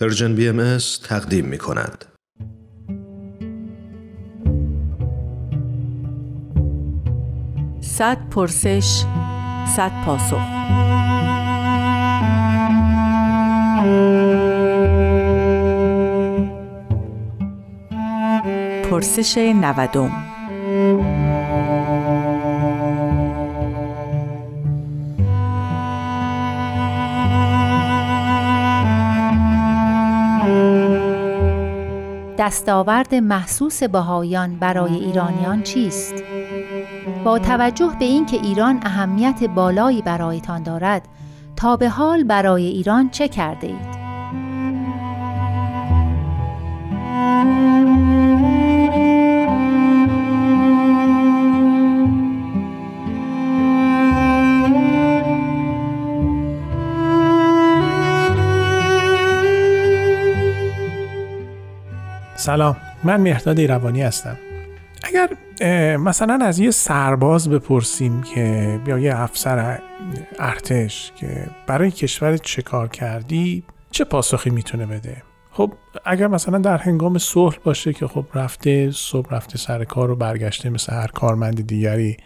پرژن بی ام تقدیم می کند. صد پرسش صد پاسخ پرسش نودم دستاورد محسوس بهایان برای ایرانیان چیست؟ با توجه به اینکه ایران اهمیت بالایی برایتان دارد تا به حال برای ایران چه کرده اید؟ سلام. من مهداد ایروانی هستم. اگر مثلا از یه سرباز بپرسیم که یا یه افسر ارتش که برای کشور چه کار کردی چه پاسخی می‌تونه بده؟ خب اگر مثلا در هنگام صلح باشه که خب رفته صبح رفته سر کار و برگشته مثل هر کارمند دیگری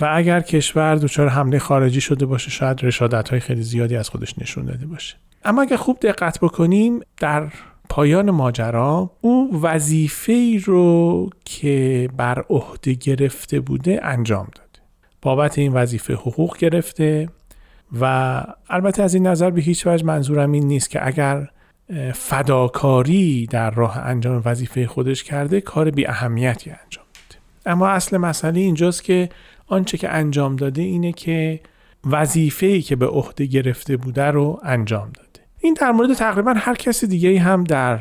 و اگر کشور دچار حمله خارجی شده باشه شاید رشادت های خیلی زیادی از خودش نشون داده باشه. اما اگر خوب دقت بکنیم در پایان ماجرا او وظیفه ای رو که بر عهده گرفته بوده انجام داده. بابت این وظیفه حقوق گرفته و البته از این نظر به هیچ وجه منظورم این نیست که اگر فداکاری در راه انجام وظیفه خودش کرده کار بی اهمیتی انجام داده اما اصل مسئله اینجاست که آنچه که انجام داده اینه که وظیفه‌ای که به عهده گرفته بوده رو انجام داده. این در مورد تقریبا هر کسی دیگه هم در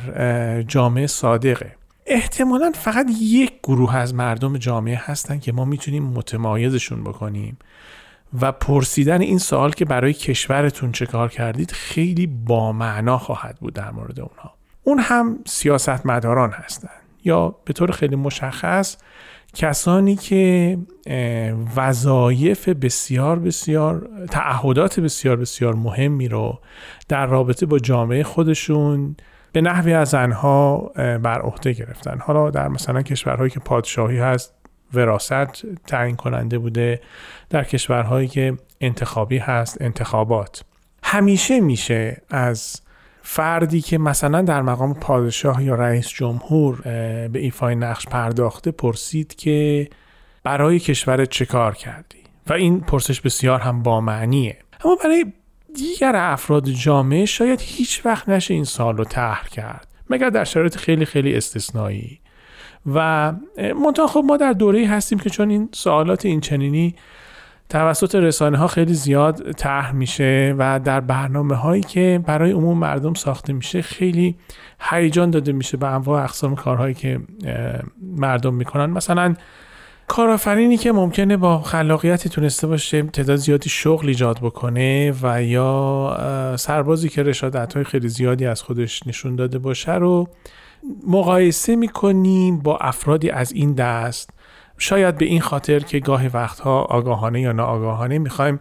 جامعه صادقه. احتمالا فقط یک گروه از مردم جامعه هستن که ما می‌تونیم متمایزشون بکنیم و پرسیدن این سوال که برای کشورتون چه کار کردید خیلی با معنا خواهد بود در مورد اونها. اون هم سیاستمداران هستند یا به طور خیلی مشخص کسانی که وظایف بسیار بسیار تعهدات بسیار بسیار مهمی رو در رابطه با جامعه خودشون به نحوی از آنها بر عهده گرفتن. حالا در مثلا کشورهایی که پادشاهی هست وراست تعیین کننده بوده. در کشورهایی که انتخابی هست انتخابات. همیشه میشه از فردی که مثلا در مقام پادشاه یا رئیس جمهور به ایفای نقش پرداخته پرسید که برای کشور چه کار کردی؟ و این پرسش بسیار هم با معنیه. اما برای دیگر افراد جامعه شاید هیچ وقت نشه این سال رو طرح کرد مگر در شرایط خیلی خیلی استثنایی. و منتها خب ما در دوره هستیم که چون این سوالات این چنینی توسط رسانه ها خیلی زیاد طرح میشه و در برنامه هایی که برای عموم مردم ساخته میشه خیلی هیجان داده میشه به انواع اقسام کارهایی که مردم می‌کنن. مثلا کارآفرینی که ممکنه با خلاقیتی تونسته باشه تعداد زیادی شغل ایجاد بکنه و یا سربازی که رشادت های خیلی زیادی از خودش نشون داده باشه رو مقایسه می‌کنیم با افرادی از این دست. شاید به این خاطر که گاهی وقتها آگاهانه یا ناآگاهانه می‌خوایم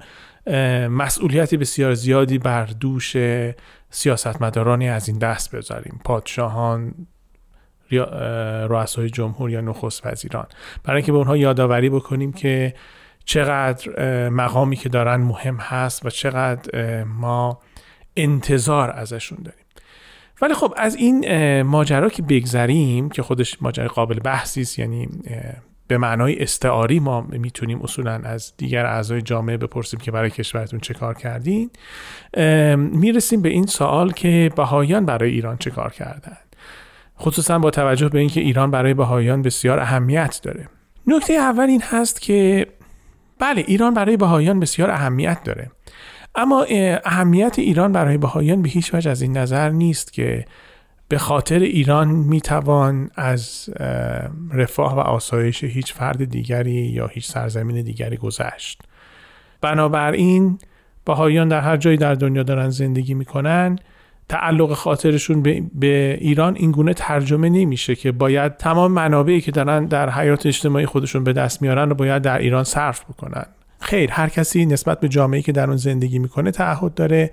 مسئولیتی بسیار زیادی بر دوش سیاستمدارانی از این دست بذاریم. پادشاهان رؤسای جمهور یا نخست وزیران. برای اینکه به اونها یادآوری بکنیم که چقدر مقامی که دارن مهم هست و چقدر ما انتظار ازشون داریم. ولی خب از این ماجرا که بگذریم که خودش ماجرا قابل بحثی است یعنی به معنای استعاری ما می‌تونیم اصولا از دیگر اعضای جامعه بپرسیم که برای کشورتون چه کار کردین می‌رسیم به این سوال که بهایان برای ایران چه کار کردن؟ خصوصا با توجه به اینکه ایران برای بهایان بسیار اهمیت داره. نکته اول این هست که بله ایران برای بهایان بسیار اهمیت داره. اما اهمیت ایران برای بهایان به هیچ وجه از این نظر نیست که به خاطر ایران می‌توان از رفاه و آسایش هیچ فرد دیگری یا هیچ سرزمین دیگری گذشت. بنابراین بهاییان در هر جایی در دنیا دارن زندگی می‌کنن تعلق خاطرشون به, ایران اینگونه ترجمه نمیشه که باید تمام منابعی که دارن در حیات اجتماعی خودشون به دست میارن رو باید در ایران صرف بکنن. خیر هر کسی نسبت به جامعه که در اون زندگی می‌کنه تعهد داره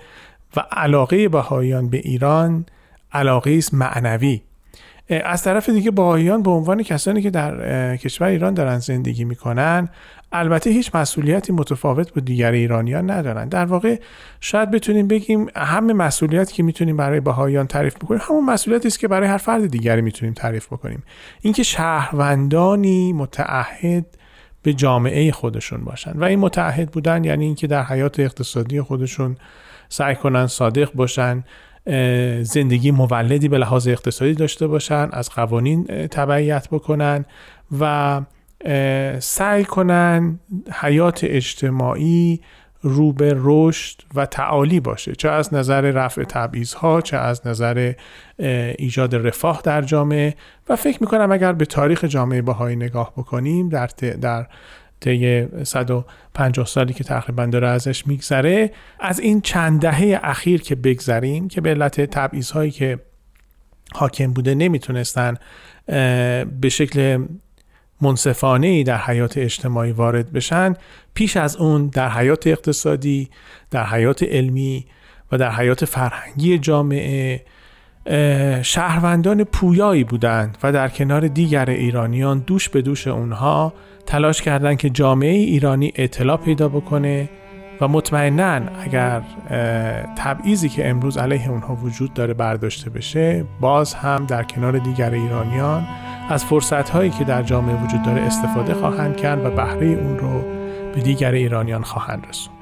و علاقه بهاییان به ایران علاقه است معنوی. از طرف دیگه باهایان به عنوان کسانی که در کشور ایران دارن زندگی می‌کنن البته هیچ مسئولیتی متفاوت با دیگر ایرانیان ندارن. در واقع شاید بتونیم بگیم همه مسئولیتی که می‌تونیم برای بهاییان تعریف بکنیم همون مسئولیتی است که برای هر فرد دیگری می‌تونیم تعریف بکنیم. اینکه شهروندانی متعهد به جامعه خودشون باشن. و این متعهد بودن یعنی اینکه در حیات اقتصادی خودشون سعی کنن صادق باشن. زندگی مولدی به لحاظ اقتصادی داشته باشن از قوانین تبعیت بکنن و سعی کنن حیات اجتماعی رو به رشد و تعالی باشه چه از نظر رفع تبعیض ها چه از نظر ایجاد رفاه در جامعه. و فکر می‌کنم اگر به تاریخ جامعه باهایی نگاه بکنیم در در طی 150 سالی که تقریبا داره ازش میگذره از این چند دهه اخیر که بگذریم که به علت تبعیض هایی که حاکم بوده نمی‌تونستن به شکل منصفانه ای در حیات اجتماعی وارد بشن پیش از اون در حیات اقتصادی در حیات علمی و در حیات فرهنگی جامعه شهروندان پویایی بودند و در کنار دیگر ایرانیان دوش به دوش اونها تلاش کردند که جامعه ایرانی اطلاع پیدا بکنه و مطمئنا اگر تبعیضی که امروز علیه اونها وجود داره برداشته بشه باز هم در کنار دیگر ایرانیان از فرصت هایی که در جامعه وجود داره استفاده خواهند کرد و بهره اون رو به دیگر ایرانیان خواهند رسوند.